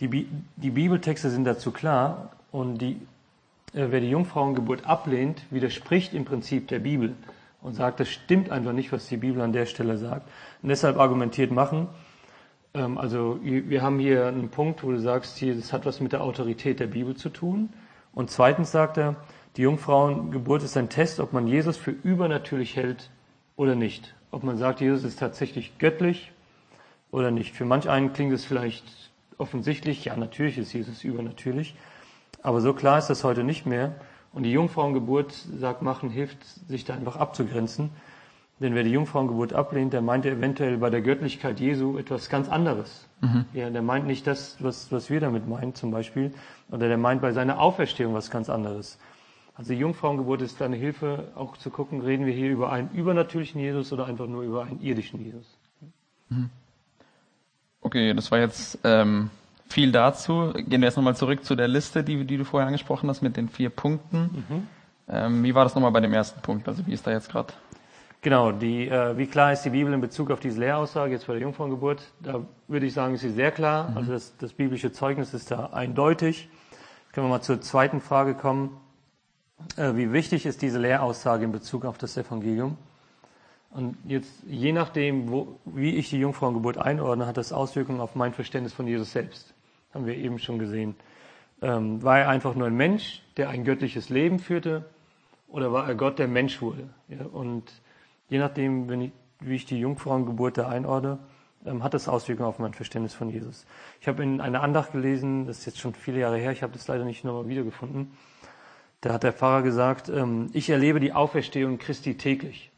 Die, Bi die Bibeltexte sind dazu klar und die, äh, wer die Jungfrauengeburt ablehnt, widerspricht im Prinzip der Bibel und sagt, das stimmt einfach nicht, was die Bibel an der Stelle sagt. Und deshalb argumentiert machen. Ähm, also wir haben hier einen Punkt, wo du sagst, hier, das hat was mit der Autorität der Bibel zu tun. Und zweitens sagt er, die Jungfrauengeburt ist ein Test, ob man Jesus für übernatürlich hält oder nicht. Ob man sagt, Jesus ist tatsächlich göttlich oder nicht. Für manch einen klingt es vielleicht offensichtlich, ja, natürlich ist Jesus übernatürlich. Aber so klar ist das heute nicht mehr. Und die Jungfrauengeburt, sagt Machen, hilft, sich da einfach abzugrenzen. Denn wer die Jungfrauengeburt ablehnt, der meint eventuell bei der Göttlichkeit Jesu etwas ganz anderes. Mhm. Ja, der meint nicht das, was, was wir damit meinen, zum Beispiel. Oder der meint bei seiner Auferstehung was ganz anderes. Also die Jungfrauengeburt ist eine Hilfe, auch zu gucken, reden wir hier über einen übernatürlichen Jesus oder einfach nur über einen irdischen Jesus. Mhm. Okay, das war jetzt ähm, viel dazu. Gehen wir jetzt nochmal zurück zu der Liste, die, die du vorher angesprochen hast, mit den vier Punkten. Mhm. Ähm, wie war das nochmal bei dem ersten Punkt? Also wie ist da jetzt gerade? Genau, die, äh, wie klar ist die Bibel in Bezug auf diese Lehraussage jetzt bei der Jungfrauengeburt? Da würde ich sagen, ist sie sehr klar. Mhm. Also das, das biblische Zeugnis ist da eindeutig. Können wir mal zur zweiten Frage kommen. Äh, wie wichtig ist diese Lehraussage in Bezug auf das Evangelium? Und jetzt, je nachdem, wo, wie ich die Jungfrauengeburt einordne, hat das Auswirkungen auf mein Verständnis von Jesus selbst. Haben wir eben schon gesehen. Ähm, war er einfach nur ein Mensch, der ein göttliches Leben führte? Oder war er Gott, der Mensch wurde? Ja, und je nachdem, ich, wie ich die Jungfrauengeburt da einordne, ähm, hat das Auswirkungen auf mein Verständnis von Jesus. Ich habe in einer Andacht gelesen, das ist jetzt schon viele Jahre her, ich habe das leider nicht nochmal wiedergefunden. Da hat der Pfarrer gesagt, ähm, ich erlebe die Auferstehung Christi täglich.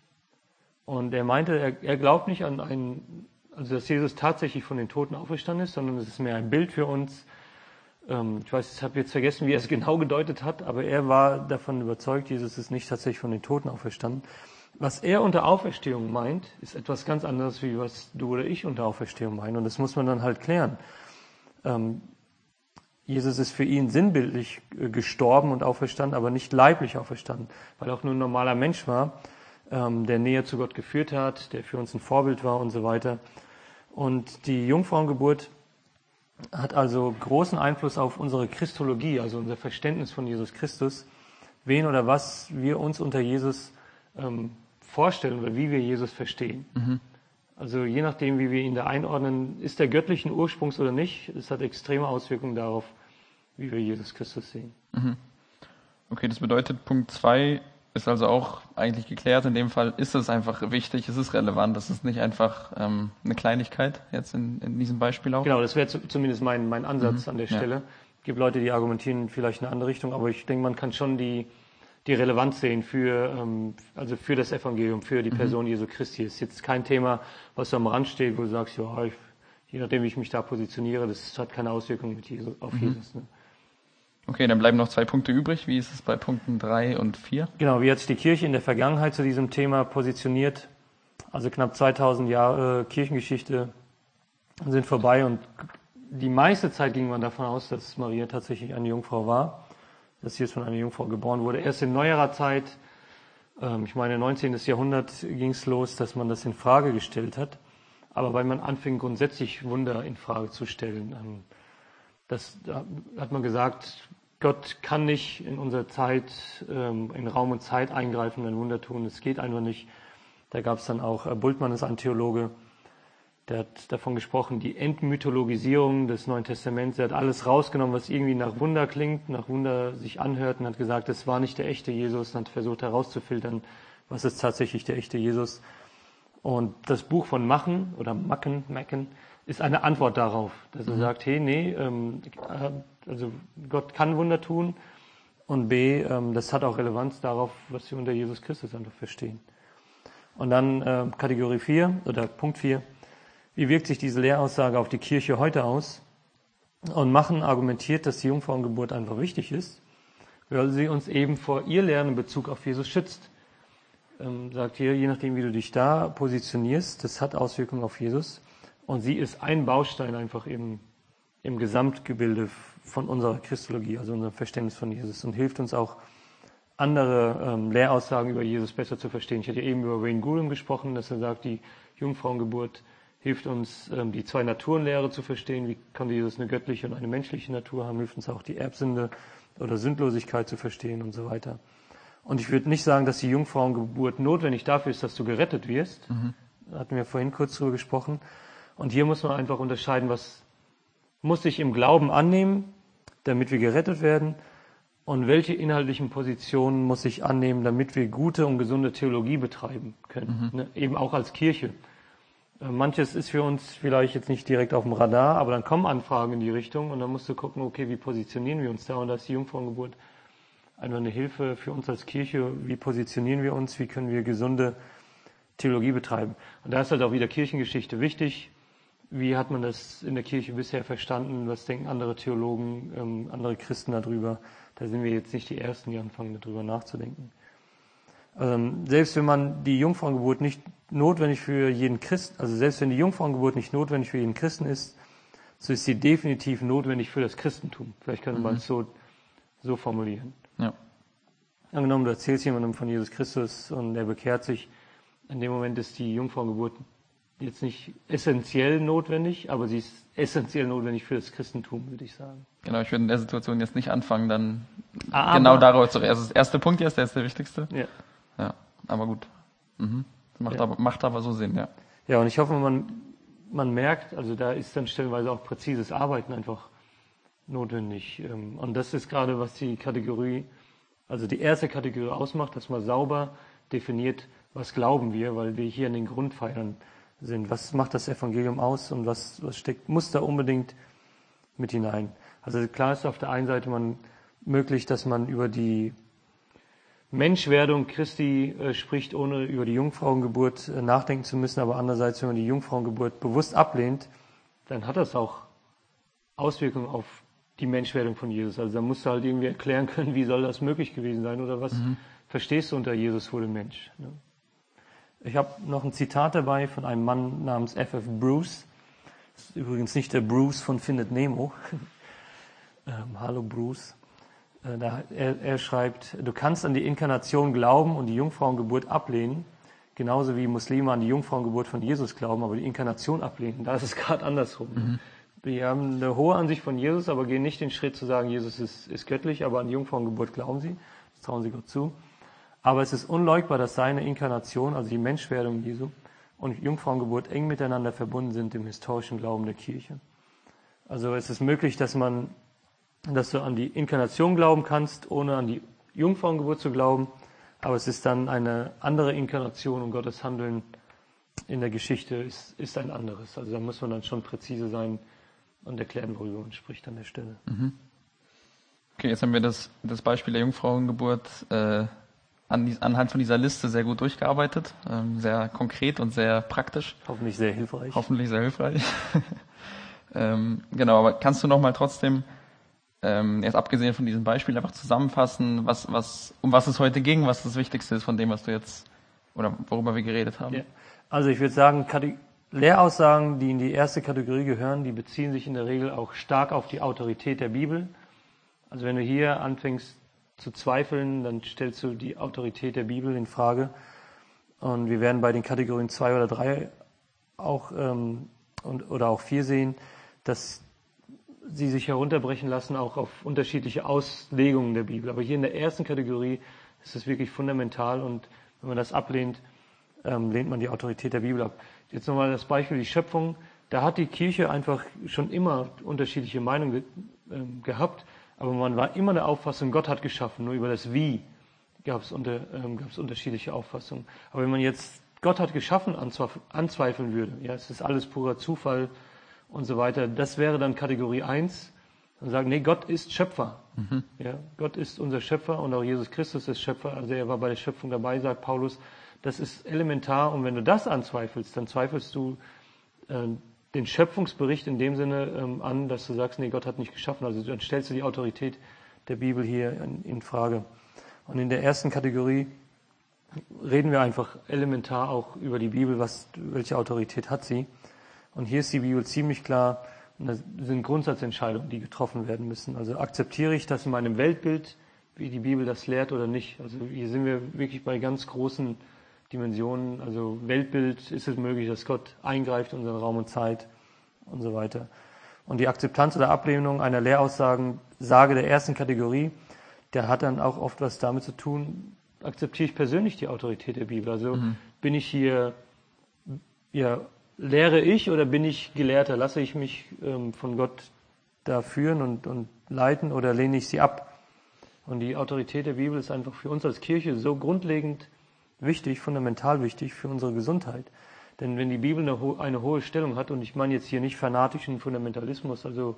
Und er meinte, er, er glaubt nicht an einen, also dass Jesus tatsächlich von den Toten auferstanden ist, sondern es ist mehr ein Bild für uns. Ähm, ich weiß, ich habe jetzt vergessen, wie er es genau gedeutet hat, aber er war davon überzeugt, Jesus ist nicht tatsächlich von den Toten auferstanden. Was er unter Auferstehung meint, ist etwas ganz anderes, wie was du oder ich unter Auferstehung meinen. Und das muss man dann halt klären. Ähm, Jesus ist für ihn sinnbildlich äh, gestorben und auferstanden, aber nicht leiblich auferstanden, weil er auch nur ein normaler Mensch war ähm, der näher zu Gott geführt hat, der für uns ein Vorbild war und so weiter. Und die Jungfrauengeburt hat also großen Einfluss auf unsere Christologie, also unser Verständnis von Jesus Christus, wen oder was wir uns unter Jesus ähm, vorstellen oder wie wir Jesus verstehen. Mhm. Also je nachdem, wie wir ihn da einordnen, ist er göttlichen Ursprungs oder nicht, es hat extreme Auswirkungen darauf, wie wir Jesus Christus sehen. Mhm. Okay, das bedeutet, Punkt 2 ist also auch eigentlich geklärt. In dem Fall ist es einfach wichtig, es ist relevant, es ist nicht einfach ähm, eine Kleinigkeit jetzt in, in diesem Beispiel auch. Genau, das wäre zumindest mein, mein Ansatz mhm. an der Stelle. Ja. Es gibt Leute, die argumentieren vielleicht in eine andere Richtung, aber ich denke, man kann schon die, die Relevanz sehen für, ähm, also für das Evangelium, für die mhm. Person mhm. Jesu Christi. Ist jetzt kein Thema, was am Rand steht, wo du sagst, ja, ich, je nachdem, wie ich mich da positioniere, das hat keine Auswirkung Jesus, auf mhm. Jesus. Ne? Okay, dann bleiben noch zwei Punkte übrig. Wie ist es bei Punkten drei und vier? Genau, wie hat sich die Kirche in der Vergangenheit zu diesem Thema positioniert? Also knapp 2000 Jahre Kirchengeschichte sind vorbei und die meiste Zeit ging man davon aus, dass Maria tatsächlich eine Jungfrau war, dass jetzt von einer Jungfrau geboren wurde. Erst in neuerer Zeit, ähm, ich meine 19. Jahrhundert ging es los, dass man das in Frage gestellt hat. Aber weil man anfing, grundsätzlich Wunder in Frage zu stellen, ähm, das da hat man gesagt, Gott kann nicht in unsere Zeit, ähm, in Raum und Zeit eingreifen ein Wunder tun. Es geht einfach nicht. Da gab es dann auch, äh, Bultmann ist ein Theologe, der hat davon gesprochen, die Entmythologisierung des Neuen Testaments. Er hat alles rausgenommen, was irgendwie nach Wunder klingt, nach Wunder sich anhört und hat gesagt, das war nicht der echte Jesus und hat versucht herauszufiltern, was ist tatsächlich der echte Jesus. Und das Buch von Machen oder Macken, Macken ist eine Antwort darauf, dass er mhm. sagt, hey, nee, ähm, also Gott kann Wunder tun und B, ähm, das hat auch Relevanz darauf, was wir unter Jesus Christus einfach verstehen. Und dann äh, Kategorie 4 oder Punkt 4 wie wirkt sich diese Lehraussage auf die Kirche heute aus? Und Machen argumentiert, dass die Jungfrauengeburt einfach wichtig ist, weil sie uns eben vor ihr Lernen in Bezug auf Jesus schützt. Ähm, sagt hier, je nachdem, wie du dich da positionierst, das hat Auswirkungen auf Jesus. Und sie ist ein Baustein einfach im, im Gesamtgebilde von unserer Christologie, also unserem Verständnis von Jesus und hilft uns auch, andere ähm, Lehraussagen über Jesus besser zu verstehen. Ich hatte eben über Wayne Grudem gesprochen, dass er sagt, die Jungfrauengeburt hilft uns, ähm, die zwei Naturenlehre zu verstehen. Wie kann Jesus eine göttliche und eine menschliche Natur haben? Hilft uns auch die Erbsünde oder Sündlosigkeit zu verstehen und so weiter. Und ich würde nicht sagen, dass die Jungfrauengeburt notwendig dafür ist, dass du gerettet wirst. Mhm. Da hatten wir vorhin kurz drüber gesprochen. Und hier muss man einfach unterscheiden, was muss ich im Glauben annehmen, damit wir gerettet werden und welche inhaltlichen Positionen muss ich annehmen, damit wir gute und gesunde Theologie betreiben können, mhm. ne? eben auch als Kirche. Äh, manches ist für uns vielleicht jetzt nicht direkt auf dem Radar, aber dann kommen Anfragen in die Richtung und dann musst du gucken, okay, wie positionieren wir uns da? Und da ist die Jungfrauengeburt einfach eine Hilfe für uns als Kirche. Wie positionieren wir uns? Wie können wir gesunde Theologie betreiben? Und da ist halt auch wieder Kirchengeschichte wichtig. Wie hat man das in der Kirche bisher verstanden? Was denken andere Theologen, ähm, andere Christen darüber? Da sind wir jetzt nicht die Ersten, die anfangen, darüber nachzudenken. Ähm, selbst wenn man die Jungfrauengeburt nicht notwendig für jeden Christen, also selbst wenn die Jungfrauengeburt nicht notwendig für jeden Christen ist, so ist sie definitiv notwendig für das Christentum. Vielleicht könnte man mhm. es so, so formulieren. Ja. Angenommen, du erzählst jemandem von Jesus Christus und er bekehrt sich, in dem Moment ist die Jungfrauengeburt jetzt nicht essentiell notwendig, aber sie ist essentiell notwendig für das Christentum, würde ich sagen. Genau, ich würde in der Situation jetzt nicht anfangen, dann aber, genau darüber zu reden. Also das erste Punkt jetzt, der ist der wichtigste. Ja. Ja, aber gut. Mhm. Macht, ja. aber, macht aber so Sinn, ja. Ja, und ich hoffe, man, man merkt, also da ist dann stellenweise auch präzises Arbeiten einfach notwendig. Ähm, und das ist gerade, was die Kategorie, also die erste Kategorie ausmacht, dass man sauber definiert, was glauben wir, weil wir hier in den Grundpfeilern sind. Was macht das Evangelium aus und was, was steckt, muss da unbedingt mit hinein? Also klar ist auf der einen Seite man möglich, dass man über die Menschwerdung Christi äh, spricht, ohne über die Jungfrauengeburt äh, nachdenken zu müssen. Aber andererseits, wenn man die Jungfrauengeburt bewusst ablehnt, dann hat das auch Auswirkungen auf die Menschwerdung von Jesus. Also da musst du halt irgendwie erklären können, wie soll das möglich gewesen sein oder was mhm. verstehst du unter Jesus wurde Mensch. Ne? Ich habe noch ein Zitat dabei von einem Mann namens F.F. Bruce. Das ist übrigens nicht der Bruce von Findet Nemo. ähm, hallo Bruce. Äh, er, er schreibt, du kannst an die Inkarnation glauben und die Jungfrauengeburt ablehnen, genauso wie Muslime an die Jungfrauengeburt von Jesus glauben, aber die Inkarnation ablehnen. Da ist es gerade andersrum. Mhm. Wir haben eine hohe Ansicht von Jesus, aber gehen nicht den Schritt zu sagen, Jesus ist, ist göttlich, aber an die Jungfrauengeburt glauben sie. Das trauen sie Gott zu. Aber es ist unleugbar, dass seine Inkarnation, also die Menschwerdung Jesu und Jungfrauengeburt eng miteinander verbunden sind im historischen Glauben der Kirche. Also es ist möglich, dass man dass du an die Inkarnation glauben kannst, ohne an die Jungfrauengeburt zu glauben. Aber es ist dann eine andere Inkarnation und Gottes Handeln in der Geschichte ist, ist ein anderes. Also da muss man dann schon präzise sein und erklären, worüber man spricht an der Stelle. Mhm. Okay, jetzt haben wir das, das Beispiel der Jungfrauengeburt äh, an, anhand von dieser Liste sehr gut durchgearbeitet, ähm, sehr konkret und sehr praktisch. Hoffentlich sehr hilfreich. Hoffentlich sehr hilfreich. ähm, genau, aber kannst du noch mal trotzdem ähm, jetzt abgesehen von diesem Beispiel einfach zusammenfassen, was, was, um was es heute ging, was das Wichtigste ist von dem, was du jetzt oder worüber wir geredet haben. Ja. Also ich würde sagen, Kate- Lehraussagen, die in die erste Kategorie gehören, die beziehen sich in der Regel auch stark auf die Autorität der Bibel. Also wenn du hier anfängst zu zweifeln, dann stellst du die Autorität der Bibel in Frage. Und wir werden bei den Kategorien zwei oder drei auch ähm, und, oder auch vier sehen, dass sie sich herunterbrechen lassen, auch auf unterschiedliche Auslegungen der Bibel. Aber hier in der ersten Kategorie ist es wirklich fundamental und wenn man das ablehnt, ähm, lehnt man die Autorität der Bibel ab. Jetzt nochmal das Beispiel, die Schöpfung. Da hat die Kirche einfach schon immer unterschiedliche Meinungen ge ähm, gehabt, aber man war immer der Auffassung, Gott hat geschaffen, nur über das Wie gab es unter, ähm, unterschiedliche Auffassungen. Aber wenn man jetzt Gott hat geschaffen anzweif- anzweifeln würde, ja, es ist alles purer Zufall und so weiter, das wäre dann Kategorie 1 und sagen, nee, Gott ist Schöpfer. Ja, Gott ist unser Schöpfer und auch Jesus Christus ist Schöpfer. Also er war bei der Schöpfung dabei, sagt Paulus. Das ist elementar und wenn du das anzweifelst, dann zweifelst du äh, den Schöpfungsbericht in dem Sinne ähm, an, dass du sagst, nee, Gott hat nicht geschaffen. Also dann stellst du die Autorität der Bibel hier in, in Frage. Und in der ersten Kategorie reden wir einfach elementar auch über die Bibel, was, welche Autorität hat sie. Und hier ist die Bibel ziemlich klar, und das sind Grundsatzentscheidungen, die getroffen werden müssen. Also akzeptiere ich das in meinem Weltbild, wie die Bibel das lehrt oder nicht. Also hier sind wir wirklich bei ganz großen Dimensionen. Also Weltbild ist es möglich, dass Gott eingreift in unseren Raum und Zeit und so weiter. Und die Akzeptanz oder Ablehnung einer Lehraussagen, Sage der ersten Kategorie, der hat dann auch oft was damit zu tun, akzeptiere ich persönlich die Autorität der Bibel. Also bin ich hier, ja, lehre ich oder bin ich Gelehrter? Lasse ich mich ähm, von Gott da führen und, und leiten oder lehne ich sie ab? Und die Autorität der Bibel ist einfach für uns als Kirche so grundlegend wichtig, fundamental wichtig für unsere Gesundheit. Denn wenn die Bibel eine, ho eine hohe Stellung hat, und ich meine jetzt hier nicht fanatischen Fundamentalismus, also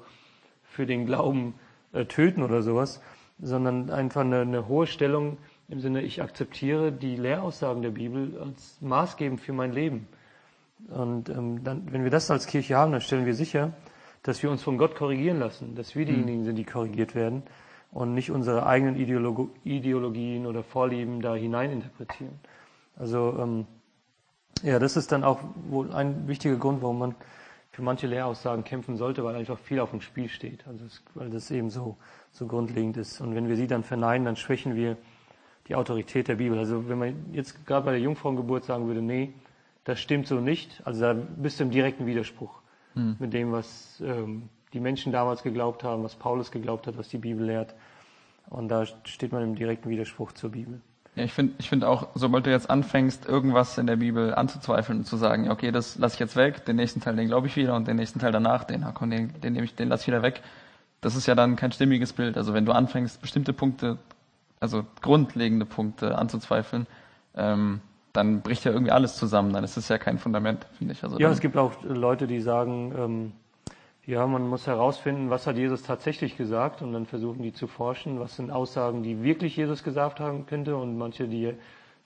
für den Glauben äh, töten oder sowas, sondern einfach eine, eine hohe Stellung im Sinne, ich akzeptiere die Lehraussagen der Bibel als maßgebend für mein Leben. Und ähm, dann, wenn wir das als Kirche haben, dann stellen wir sicher, dass wir uns von Gott korrigieren lassen, dass wir diejenigen sind, die korrigiert werden und nicht unsere eigenen Ideologo Ideologien oder Vorlieben da hineininterpretieren. Also ähm, ja, das ist dann auch wohl ein wichtiger Grund, warum man für manche Lehraussagen kämpfen sollte, weil einfach viel auf dem Spiel steht. Also es, weil das eben so, so grundlegend ist. Und wenn wir sie dann verneinen, dann schwächen wir die Autorität der Bibel. Also wenn man jetzt gerade bei der Jungfrauengeburt sagen würde, nee, das stimmt so nicht, also da bist du im direkten Widerspruch mit dem, was ähm, die Menschen damals geglaubt haben, was Paulus geglaubt hat, was die Bibel lehrt. Und da steht man im direkten Widerspruch zur Bibel. Ja, ich finde ich find auch, sobald du jetzt anfängst, irgendwas in der Bibel anzuzweifeln und zu sagen, okay, das lasse ich jetzt weg, den nächsten Teil, den glaube ich wieder und den nächsten Teil danach, den, komm, den, den nehme ich, den lasse ich wieder weg. Das ist ja dann kein stimmiges Bild. Also wenn du anfängst, bestimmte Punkte, also grundlegende Punkte anzuzweifeln, ähm, dann bricht ja irgendwie alles zusammen. Dann ist es ja kein Fundament, finde ich. Also Ja, es gibt auch Leute, die sagen, ähm, ja, man muss herausfinden, was hat Jesus tatsächlich gesagt und dann versuchen die zu forschen, was sind Aussagen, die wirklich Jesus gesagt haben könnte und manche, die,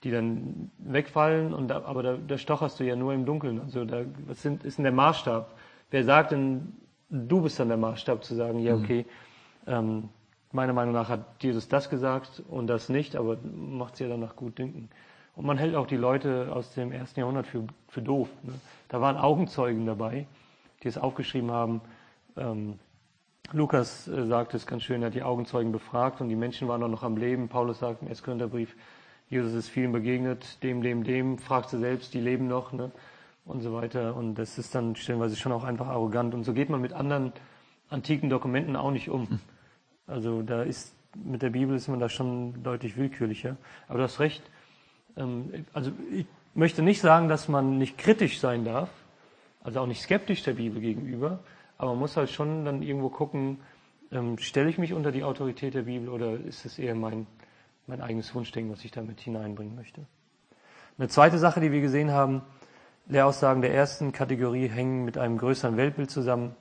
die dann wegfallen und da, aber da, da stocherst du ja nur im Dunkeln. Also da, was sind, ist denn der Maßstab? Wer sagt denn, du bist dann der Maßstab zu sagen, ja, okay, ähm, meiner Meinung nach hat Jesus das gesagt und das nicht, aber macht es ja danach gut dünken. Und man hält auch die Leute aus dem ersten Jahrhundert für, für doof. Ne? Da waren Augenzeugen dabei, die es aufgeschrieben haben. Ähm, Lukas äh, sagt es ganz schön, er hat die Augenzeugen befragt und die Menschen waren noch am Leben. Paulus sagt im 1. Korintherbrief, Jesus ist vielen begegnet, dem, dem, dem, fragt sie selbst, die leben noch, ne? und so weiter. Und das ist dann stellenweise schon auch einfach arrogant. Und so geht man mit anderen antiken Dokumenten auch nicht um. Also da ist, mit der Bibel ist man da schon deutlich willkürlicher. Aber du hast recht, also ich möchte nicht sagen, dass man nicht kritisch sein darf, also auch nicht skeptisch der Bibel gegenüber, aber man muss halt schon dann irgendwo gucken, ähm, stelle ich mich unter die Autorität der Bibel oder ist es eher mein, mein eigenes Wunschdenken, was ich damit hineinbringen möchte. Eine zweite Sache, die wir gesehen haben, Lehraussagen der ersten Kategorie hängen mit einem größeren Weltbild zusammen.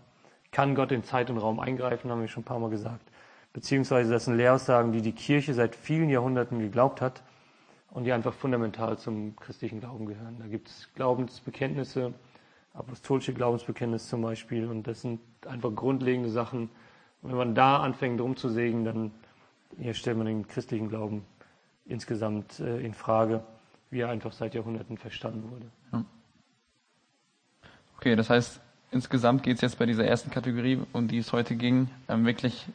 Kann Gott in Zeit und Raum eingreifen, haben wir schon ein paar Mal gesagt. Beziehungsweise das sind Lehraussagen, die die Kirche seit vielen Jahrhunderten geglaubt hat und die einfach fundamental zum christlichen Glauben gehören. Da gibt es Glaubensbekenntnisse, apostolische Glaubensbekenntnisse zum Beispiel, und das sind einfach grundlegende Sachen. Und wenn man da anfängt rumzusägen, dann hier stellt man den christlichen Glauben insgesamt äh, in Frage. wie er einfach seit Jahrhunderten verstanden wurde. Okay, das heißt, insgesamt geht es jetzt bei dieser ersten Kategorie, um die es heute ging, ähm, wirklich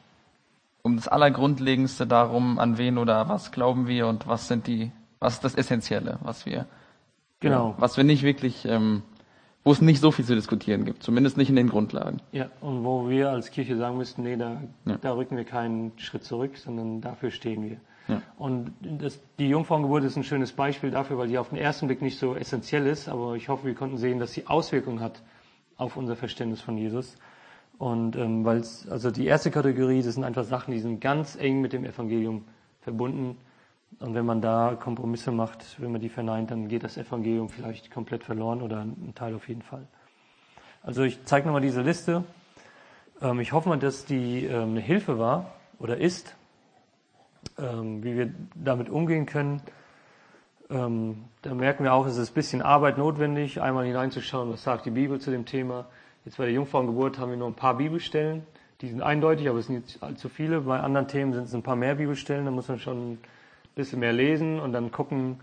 um das Allergrundlegendste darum, an wen oder was glauben wir und was sind die, was ist das Essentielle, was wir, Genau. was wir nicht wirklich, ähm, wo es nicht so viel zu diskutieren gibt, zumindest nicht in den Grundlagen. Ja, und wo wir als Kirche sagen müssten, nee, da, Ja. da rücken wir keinen Schritt zurück, sondern dafür stehen wir. Ja. Und das, die Jungfrauengeburt ist ein schönes Beispiel dafür, weil die auf den ersten Blick nicht so essentiell ist, aber ich hoffe, wir konnten sehen, dass sie Auswirkungen hat auf unser Verständnis von Jesus. Und ähm, weil es, also die erste Kategorie, das sind einfach Sachen, die sind ganz eng mit dem Evangelium verbunden. Und wenn man da Kompromisse macht, wenn man die verneint, dann geht das Evangelium vielleicht komplett verloren oder ein Teil auf jeden Fall. Also ich zeige nochmal diese Liste. Ähm, ich hoffe mal, dass die ähm, eine Hilfe war oder ist, ähm, wie wir damit umgehen können. Da merken wir auch, es ist ein bisschen Arbeit notwendig, einmal hineinzuschauen, was sagt die Bibel zu dem Thema. Jetzt bei der Jungfrauengeburt haben wir nur ein paar Bibelstellen, die sind eindeutig, aber es sind nicht allzu viele. Bei anderen Themen sind es ein paar mehr Bibelstellen, da muss man schon bisschen mehr lesen und dann gucken,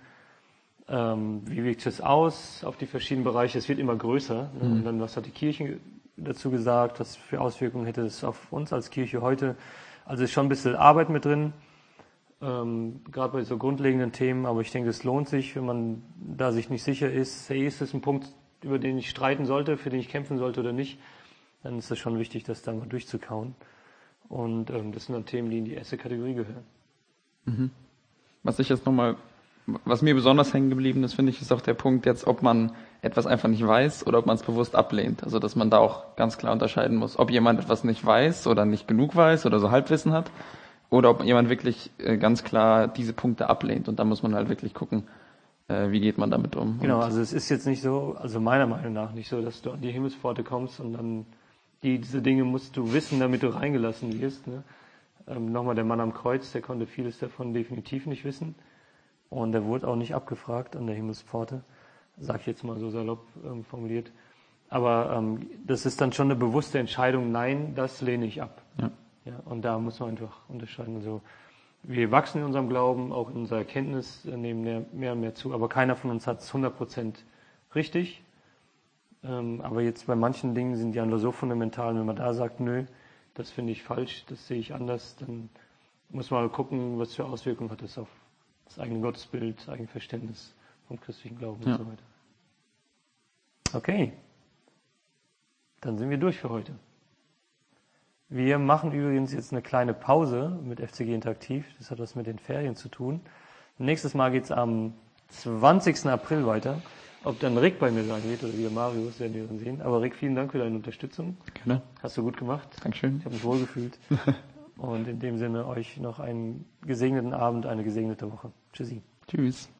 ähm, wie wirkt es aus auf die verschiedenen Bereiche. Es wird immer größer. Ne? Und dann, was hat die Kirche dazu gesagt? Was für Auswirkungen hätte es auf uns als Kirche heute? Also ist schon ein bisschen Arbeit mit drin, ähm, gerade bei so grundlegenden Themen. Aber ich denke, es lohnt sich, wenn man da sich nicht sicher ist, hey, ist das ein Punkt, über den ich streiten sollte, für den ich kämpfen sollte oder nicht? Dann ist es schon wichtig, das da mal durchzukauen. Und ähm, das sind dann Themen, die in die erste Kategorie gehören. Was ich jetzt nochmal, was mir besonders hängen geblieben ist, finde ich, ist auch der Punkt jetzt, ob man etwas einfach nicht weiß oder ob man es bewusst ablehnt. Also, dass man da auch ganz klar unterscheiden muss, ob jemand etwas nicht weiß oder nicht genug weiß oder so Halbwissen hat oder ob jemand wirklich äh, ganz klar diese Punkte ablehnt. Und da muss man halt wirklich gucken, äh, wie geht man damit um. Genau, also es ist jetzt nicht so, also meiner Meinung nach nicht so, dass du an die Himmelspforte kommst und dann die, diese Dinge musst du wissen, damit du reingelassen wirst. Ne? Ähm, Nochmal der Mann am Kreuz, der konnte vieles davon definitiv nicht wissen und der wurde auch nicht abgefragt an der Himmelspforte, sag ich jetzt mal so salopp ähm, formuliert. Aber ähm, das ist dann schon eine bewusste Entscheidung, nein, das lehne ich ab. Ja. Ja, und da muss man einfach unterscheiden. Also wir wachsen in unserem Glauben, auch in unserer Erkenntnis äh, nehmen mehr, und mehr zu, aber keiner von uns hat es 100% richtig. Ähm, aber jetzt bei manchen Dingen sind die andere so fundamental, wenn man da sagt, nö, das finde ich falsch, das sehe ich anders, dann muss man mal gucken, was für Auswirkungen hat das auf das eigene Gottesbild, das eigene Verständnis vom christlichen Glauben Ja. und so weiter. Okay, dann sind wir durch für heute. Wir machen übrigens jetzt eine kleine Pause mit FCG Interaktiv. Das hat was mit den Ferien zu tun. Nächstes Mal geht's am 20. April weiter. Ob dann Rick bei mir sein wird oder wieder Marius, werden wir dann sehen. Aber Rick, vielen Dank für deine Unterstützung. Gerne. Hast du gut gemacht. Dankeschön. Ich habe mich wohlgefühlt. Und in dem Sinne euch noch einen gesegneten Abend, eine gesegnete Woche. Tschüssi. Tschüss.